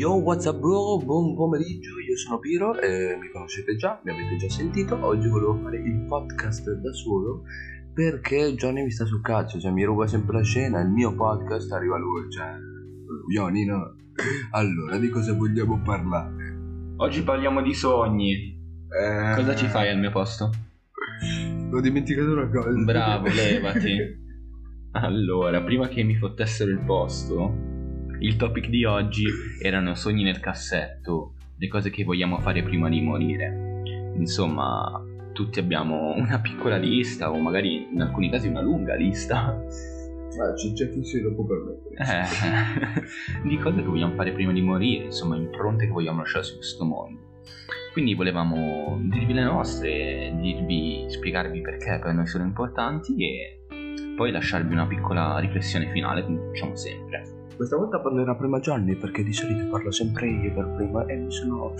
Yo, what's up bro? Buon pomeriggio, io sono Piro, eh, mi conoscete già, mi avete già sentito. Oggi volevo fare il podcast da solo perché Johnny mi sta sul cazzo, cioè mi ruba sempre la scena, il mio podcast arriva lui, cioè... Johnny no. Allora, di cosa vogliamo parlare? Oggi parliamo di sogni. Eh, Cosa ci fai al mio posto? Ho dimenticato una cosa. Bravo, levati. Allora, prima che mi fottessero il posto, il topic di oggi erano sogni nel cassetto, le cose che vogliamo fare prima di morire. Insomma, tutti abbiamo una piccola lista o magari in alcuni casi una lunga lista Ah, c'è, c'è chi se lo può permettere. eh, di cose che vogliamo fare prima di morire, insomma, impronte che vogliamo lasciare su questo mondo. Quindi volevamo dirvi le nostre, dirvi, spiegarvi perché per noi sono importanti e poi lasciarvi una piccola riflessione finale, come facciamo sempre. Questa volta parlerà prima Johnny perché di solito parlo sempre io per prima e mi sono...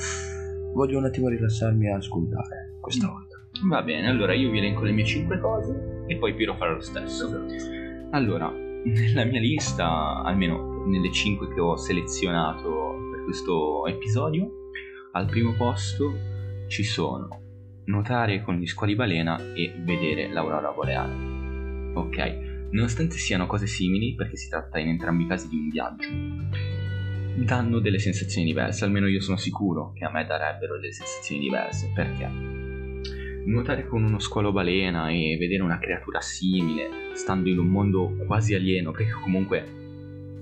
Voglio un attimo rilassarmi e ascoltare questa Mm. volta. Va bene, allora io vi elenco le mie 5 cose e poi Piro farà lo stesso. Allora, nella mia lista, almeno nelle 5 che ho selezionato per questo episodio, al primo posto ci sono nuotare con gli squali balena e vedere l'aurora boreale. Ok, nonostante siano cose simili, perché si tratta in entrambi i casi di un viaggio, danno delle sensazioni diverse, almeno io sono sicuro che a me darebbero delle sensazioni diverse, perché? Nuotare con uno squalo balena e vedere una creatura simile, stando in un mondo quasi alieno, perché comunque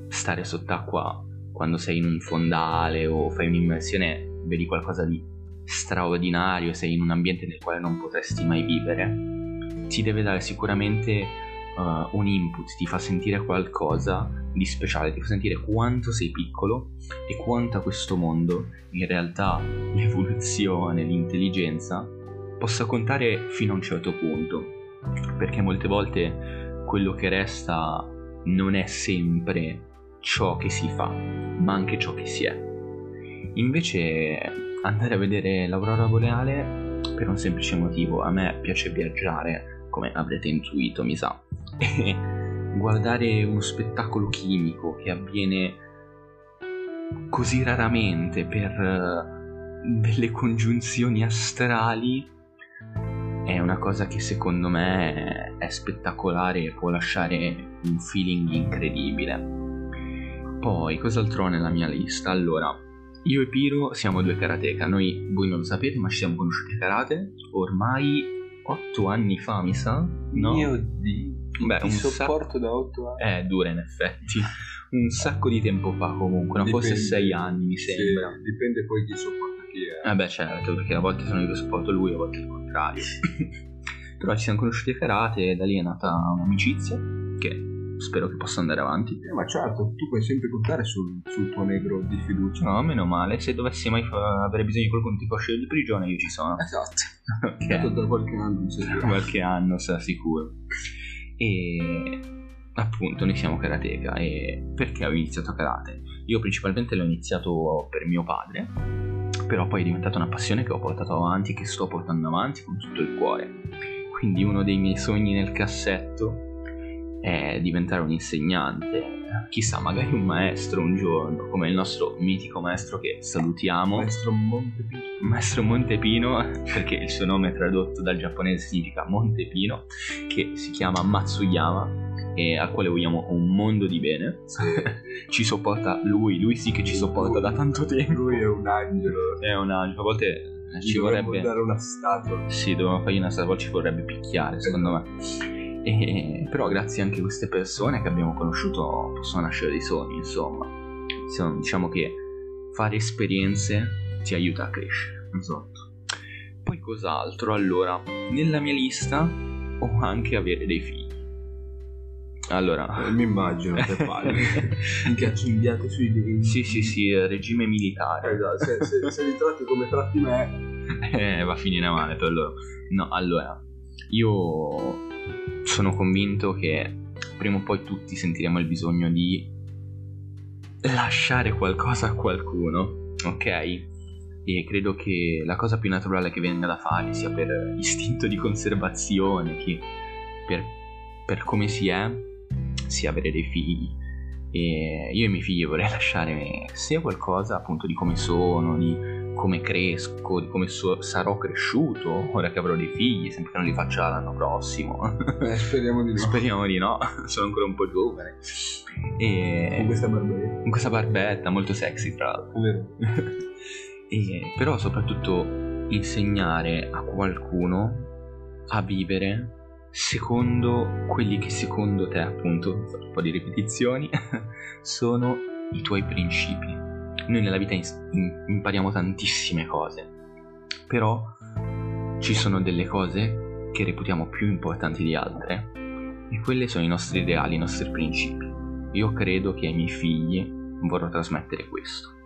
stare sott'acqua quando sei in un fondale o fai un'immersione vedi qualcosa di straordinario, sei in un ambiente nel quale non potresti mai vivere, ti deve dare sicuramente uh, un input, ti fa sentire qualcosa di speciale, ti fa sentire quanto sei piccolo e quanto questo mondo, in realtà l'evoluzione, l'intelligenza, possa contare fino a un certo punto, perché molte volte quello che resta non è sempre ciò che si fa, ma anche ciò che si è. Invece andare a vedere l'aurora boreale per un semplice motivo, a me piace viaggiare, come avrete intuito, mi sa, guardare uno spettacolo chimico che avviene così raramente per uh, delle congiunzioni astrali è una cosa che secondo me è spettacolare e può lasciare un feeling incredibile. Poi, cos'altro ho nella mia lista? Allora, io e Piro siamo due karateka, noi voi non lo sapete, ma ci siamo conosciuti a karate ormai otto anni fa, mi sa, no? Mio Dio. Beh, Ti un sopporto da 8 anni. È dura in effetti. Un sacco di tempo fa comunque, no? forse Dipende. sei anni mi Sì, sembra. dipende poi chi sopporta chi è. Eh beh certo, perché a volte sono io che sopporto lui, a volte il contrario. Però ci siamo conosciuti a karate e da lì è nata un'amicizia che spero che possa andare avanti. Eh, ma certo, tu puoi sempre contare sul, sul tuo negro di fiducia. No, meno male, se dovessi mai fa- avere bisogno di qualcuno tipo uscire di prigione io ci sono. Esatto. Ok. Da qualche anno mi sembra. qualche anno sarà sicuro e appunto noi siamo karateka e perché ho iniziato a karate? Io principalmente l'ho iniziato per mio padre però poi è diventata una passione che ho portato avanti che sto portando avanti con tutto il cuore quindi uno dei miei sogni nel cassetto è diventare un insegnante chissà magari un maestro un giorno come il nostro mitico maestro che salutiamo Maestro Montepino. Maestro Montepino, perché il suo nome tradotto dal giapponese significa Montepino, che si chiama Matsuyama e al quale vogliamo un mondo di bene. ci sopporta lui, lui sì che ci sopporta da tanto tempo. Lui è un angelo. È un angelo, a volte ci vorrebbe... dare una statua. Sì, dobbiamo fargli una statua, ci vorrebbe picchiare, secondo me. E- però grazie anche a queste persone che abbiamo conosciuto possono nascere dei sogni, insomma. Insomma, diciamo che fare esperienze ti aiuta a crescere. Esatto. Poi cos'altro? Allora, nella mia lista ho anche avere dei figli. Allora, Eh, mi immagino che palle. Minchia ci inviate sui dei. sì, sì, sì, regime militare. Esatto, se, se, se li tratti come tratti me. Eh, va a finire male per loro. No, allora, io sono convinto che prima o poi tutti sentiremo il bisogno di lasciare qualcosa a qualcuno, ok? E credo che la cosa più naturale che venga da fare sia per istinto di conservazione, che per, per come si è, sia avere dei figli. e io e i miei figli vorrei lasciare sia qualcosa appunto di come sono, di come cresco, di come so- sarò cresciuto ora che avrò dei figli, sempre che non li faccia l'anno prossimo. Eh, speriamo di no. Speriamo di no, sono ancora un po' giovane. E... Con questa barbetta. Con questa barbetta, molto sexy tra l'altro. Vero. e, però soprattutto insegnare a qualcuno a vivere secondo quelli che secondo te, appunto, un po' di ripetizioni, sono i tuoi principi noi nella vita impariamo tantissime cose, però ci sono delle cose che reputiamo più importanti di altre e quelle sono i nostri ideali, i nostri principi. Io credo che ai miei figli vorrò trasmettere questo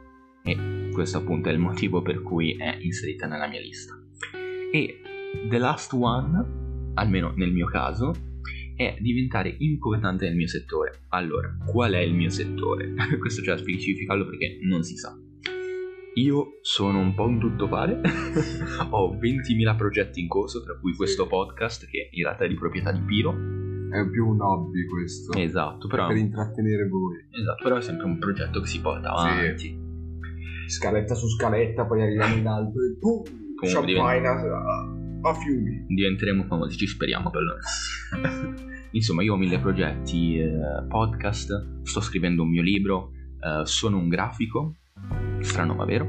e questo appunto è il motivo per cui è inserita nella mia lista. E The Last One, almeno nel mio caso, è diventare importante nel mio settore. Allora, qual è il mio settore? Questo c'è da specificarlo perché non si sa. Io sono un po' un tuttofare, ho 20.000 progetti in corso, tra cui questo podcast che in realtà è di proprietà di Piro. È più un hobby questo. Esatto, però... Per intrattenere voi. Esatto, però è sempre un progetto che si porta avanti. Sì. Scaletta su scaletta, poi arriviamo in alto e boom! Champagne divent a fiumi. Diventeremo famosi, ci speriamo per loro. Insomma, io ho mille progetti, eh, podcast, sto scrivendo un mio libro, eh, sono un grafico, strano ma vero,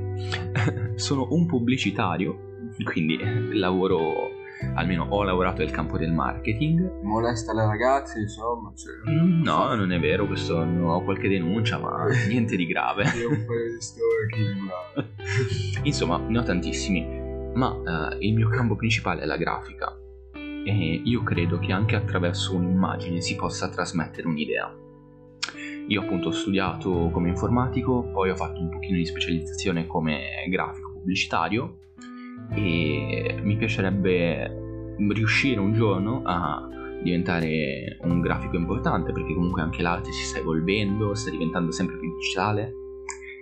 sono un pubblicitario, quindi lavoro, almeno ho lavorato nel campo del marketing. Molesta le ragazze, insomma. Cioè, no, non è vero, questo ho qualche denuncia, ma niente di grave. Io un paio di storie Insomma, ne ho tantissimi ma eh, il mio campo principale è la grafica e io credo che anche attraverso un'immagine si possa trasmettere un'idea. Io appunto ho studiato come informatico, poi ho fatto un pochino di specializzazione come grafico pubblicitario e mi piacerebbe riuscire un giorno a diventare un grafico importante perché comunque anche l'arte si sta evolvendo, sta diventando sempre più digitale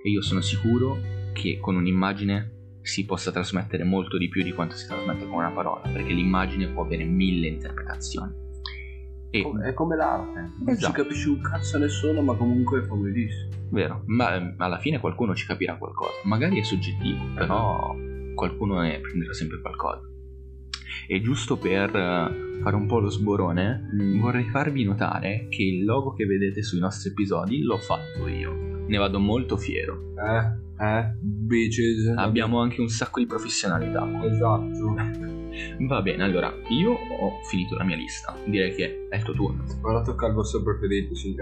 e io sono sicuro che con un'immagine si possa trasmettere molto di più di quanto si trasmette con una parola, perché l'immagine può avere mille interpretazioni. E... È come l'arte, non esatto. ci capisci un cazzo nessuno, ma comunque è famosissimo. Vero, ma ehm, alla fine qualcuno ci capirà qualcosa, magari è soggettivo, però qualcuno ne prenderà sempre qualcosa. E giusto per eh, fare un po' lo sborone, mm. vorrei farvi notare che il logo che vedete sui nostri episodi l'ho fatto io. Ne vado molto fiero. Eh? Eh, bitches. Abbiamo anche un sacco di professionalità. Esatto. Va bene, allora, io ho finito la mia lista. Direi che è il tuo turno. Ora tocca al vostro preferito, sì.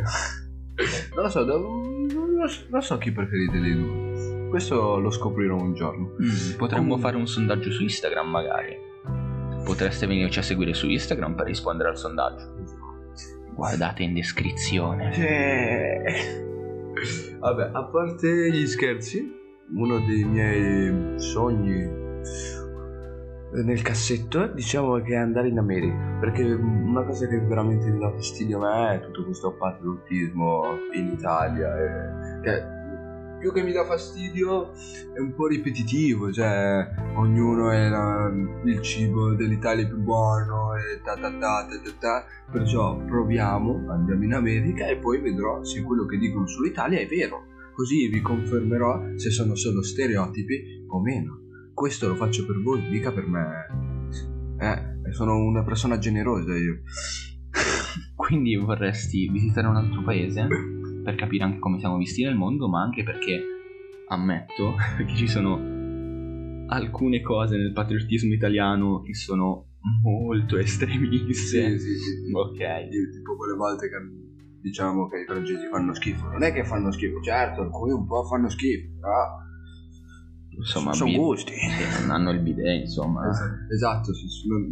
non lo so, non so chi preferite dei due. Questo lo scoprirò un giorno. Mm, potremmo um... fare un sondaggio su Instagram, magari. Potreste venirci a seguire su Instagram per rispondere al sondaggio. Guardate in descrizione. Sì. Vabbè, a parte gli scherzi, uno dei miei sogni nel cassetto diciamo che andare in America perché una cosa che veramente mi dà fastidio a me è tutto questo patriottismo in Italia e, che più che mi dà fastidio è un po' ripetitivo, cioè ognuno è la, il cibo dell'Italia più buono e ta ta ta ta ta ta, perciò proviamo, andiamo in America e poi vedrò se quello che dicono sull'Italia è vero, così vi confermerò se sono solo stereotipi o meno. Questo lo faccio per voi, mica per me. Eh, sono una persona generosa io. Quindi vorresti visitare un altro paese? per capire anche come siamo visti nel mondo, ma anche perché ammetto che ci sono alcune cose nel patriottismo italiano che sono molto estremiste. Sì, sì, sì. Ok. Tipo quelle volte che diciamo che i francesi fanno schifo. Non è che fanno schifo, certo, alcuni un po' fanno schifo, però insomma sono bid- gusti non hanno il bidet insomma esatto, esatto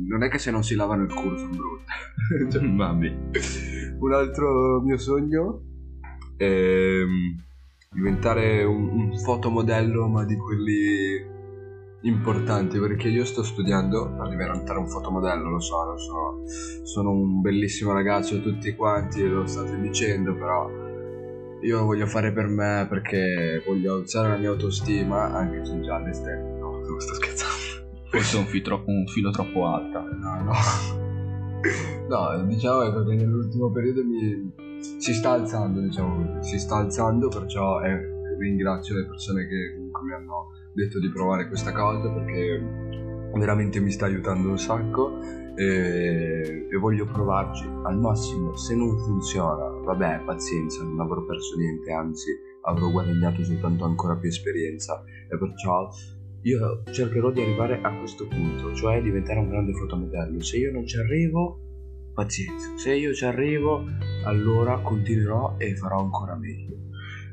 non è che se non si lavano il culo sono brutti cioè, vabbè un altro mio sogno ehm, diventare un, un fotomodello ma di quelli importanti perché io sto studiando per diventare un fotomodello lo so, lo so sono un bellissimo ragazzo tutti quanti lo state dicendo però io voglio fare per me perché voglio alzare la mia autostima anche se già all'esterno no, non sto scherzando. Forse un, filo, un filo troppo alto no no. No diciamo che nell'ultimo periodo mi si sta alzando, diciamo così, si sta alzando, perciò eh, ringrazio le persone che comunque mi hanno detto di provare questa cosa perché veramente mi sta aiutando un sacco e, e voglio provarci al massimo. Se non funziona, vabbè, pazienza, non avrò perso niente, anzi avrò guadagnato soltanto ancora più esperienza e perciò io cercherò di arrivare a questo punto, cioè diventare un grande fotomodello. Se io non ci arrivo, pazienza. Se io ci arrivo, allora continuerò e farò ancora meglio.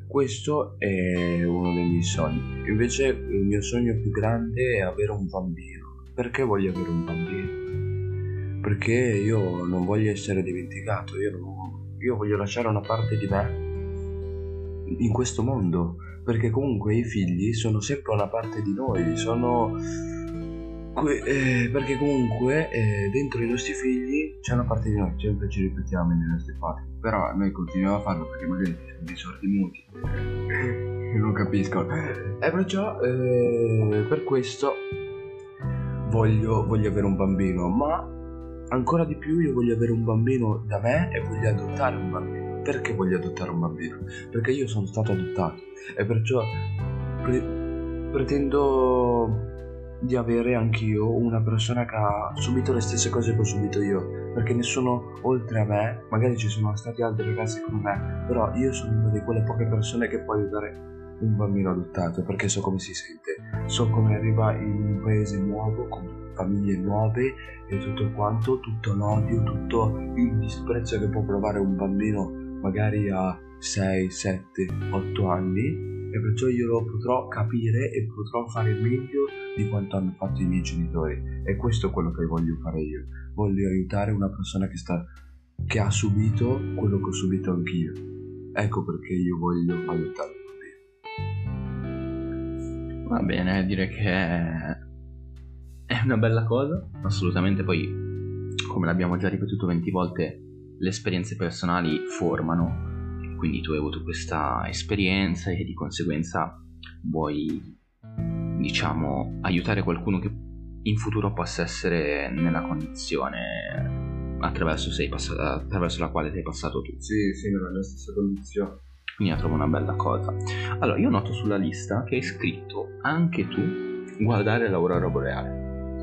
Questo è uno dei miei sogni. Invece il mio sogno più grande è avere un bambino. Perché voglio avere un bambino? Perché io non voglio essere dimenticato, io, non, io voglio lasciare una parte di me in questo mondo. Perché comunque i figli sono sempre una parte di noi, sono eh, perché comunque eh, dentro i nostri figli c'è una parte di noi, sempre ci ripetiamo nei nostri fatti, però noi continuiamo a farlo perché magari siamo dei sordi muti, non capisco. E perciò eh, per questo voglio, voglio avere un bambino, ma ancora di più io voglio avere un bambino da me e voglio adottare un bambino. Perché voglio adottare un bambino? Perché io sono stato adottato e perciò pre- pretendo di avere anch'io una persona che ha subito le stesse cose che ho subito io, perché nessuno oltre a me, magari ci sono stati altri ragazzi come me, però io sono una di quelle poche persone che può aiutare un bambino adottato, perché so come si sente, so come arriva in un paese nuovo, con famiglie nuove e tutto quanto, tutto l'odio, tutto il disprezzo che può provare un bambino magari a 6, 7, 8 anni e perciò io lo potrò capire e potrò fare meglio di quanto hanno fatto i miei genitori. E questo è quello che voglio fare io. Voglio aiutare una persona che, sta, che ha subito quello che ho subito anch'io. Ecco perché io voglio aiutare va bene direi che è una bella cosa. Assolutamente poi come l'abbiamo già ripetuto 20 volte le esperienze personali formano quindi tu hai avuto questa esperienza e di conseguenza vuoi, diciamo, aiutare qualcuno che in futuro possa essere nella condizione attraverso, passato, attraverso la quale sei passato tu. Sì, sì, nella stessa condizione. Quindi la trovo una bella cosa. Allora, io noto sulla lista che hai scritto anche tu guardare l'aurora boreale.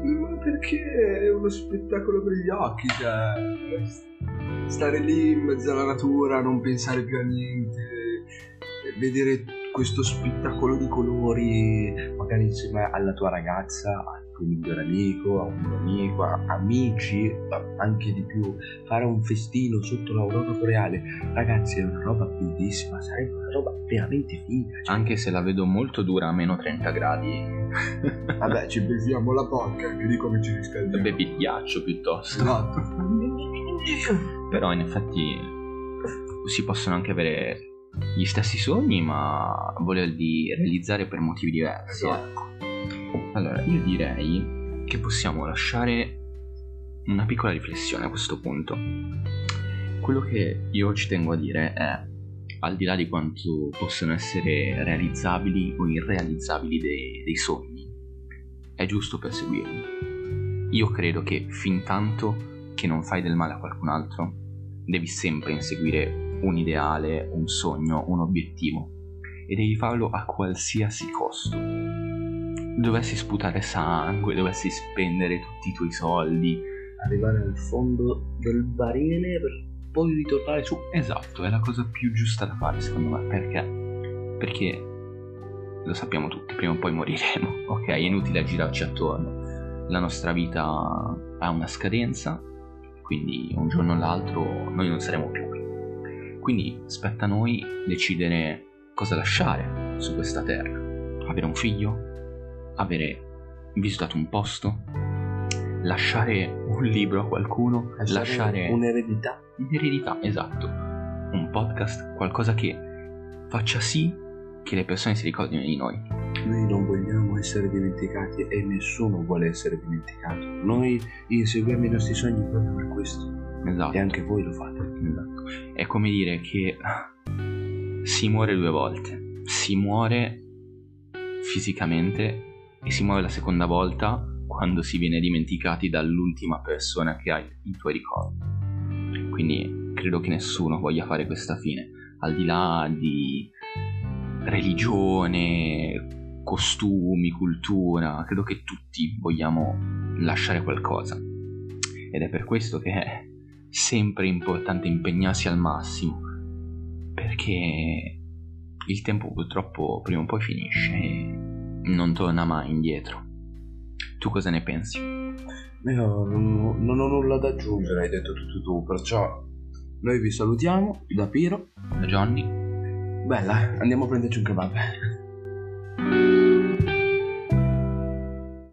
Ma perché è uno spettacolo per gli occhi, cioè stare lì in mezzo alla natura, non pensare più a niente, vedere questo spettacolo di colori, magari insieme alla tua ragazza, al tuo migliore amico, a un amico, a amici, anche di più, fare un festino sotto l'aurora boreale, ragazzi è una roba bellissima, sarebbe una roba veramente figa. Cioè. Anche se la vedo molto dura a meno 30 gradi. Vabbè, ci beviamo la porca, anche di come ci riscaldiamo. Bevi il ghiaccio piuttosto. Esatto. Però in effetti si possono anche avere gli stessi sogni, ma volerli realizzare per motivi diversi. Ecco. Allora, io direi che possiamo lasciare una piccola riflessione a questo punto. Quello che io ci tengo a dire è, al di là di quanto possono essere realizzabili o irrealizzabili dei, dei sogni, è giusto perseguirli. Io credo che fin tanto che non fai del male a qualcun altro, devi sempre inseguire un ideale, un sogno, un obiettivo e devi farlo a qualsiasi costo. Dovessi sputare sangue, dovessi spendere tutti i tuoi soldi, arrivare al fondo del barile per poi ritornare su. Esatto, è la cosa più giusta da fare secondo me, perché? Perché lo sappiamo tutti, prima o poi moriremo, ok? È inutile girarci attorno. La nostra vita ha una scadenza quindi un giorno o l'altro noi non saremo più qui. Quindi spetta a noi decidere cosa lasciare su questa terra. Avere un figlio, avere visitato un posto, lasciare un libro a qualcuno, lasciare, lasciare un'eredità. Un'eredità, esatto. Un podcast, qualcosa che faccia sì che le persone si ricordino di noi. Noi non vogliamo essere dimenticati e nessuno vuole essere dimenticato. Noi inseguiamo i nostri sogni proprio per questo. Esatto. E anche voi lo fate. Esatto. È come dire che si muore due volte. Si muore fisicamente e si muore la seconda volta quando si viene dimenticati dall'ultima persona che hai i tuoi ricordi. Quindi credo che nessuno voglia fare questa fine, al di là di religione, costumi, cultura, credo che tutti vogliamo lasciare qualcosa. Ed è per questo che è sempre importante impegnarsi al massimo, perché il tempo purtroppo prima o poi finisce e non torna mai indietro. Tu cosa ne pensi? Io non, non ho nulla da aggiungere, hai detto tutto tu, perciò noi vi salutiamo da Piro, Da Johnny? Bella, andiamo a prenderci un kebab.